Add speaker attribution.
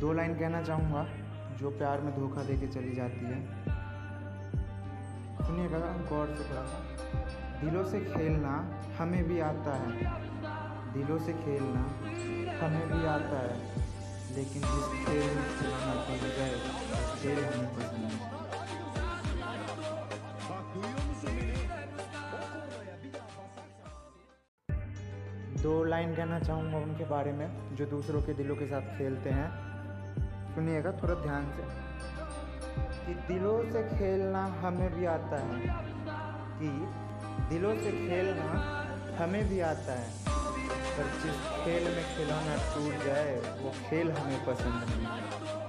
Speaker 1: दो लाइन कहना चाहूँगा, जो प्यार में धोखा दे के चली जाती है। सुनिएगा गौर से थोड़ा सा। दिलों से खेलना हमें भी आता है। दिलों से खेलना हमें भी आता है। लेकिन जिस खेल में खेलना भूल गए खेल हमें पसंद है? दो लाइन कहना चाहूँगा उनके बारे में, जो दूसरों के दिलों के साथ खेलते हैं। सुनिएगा थोड़ा ध्यान से। कि दिलों से खेलना हमें भी आता है। कि दिलों से खेलना हमें भी आता है। पर जिस खेल में खिलौना टूट जाए, वो खेल हमें पसंद नहीं है।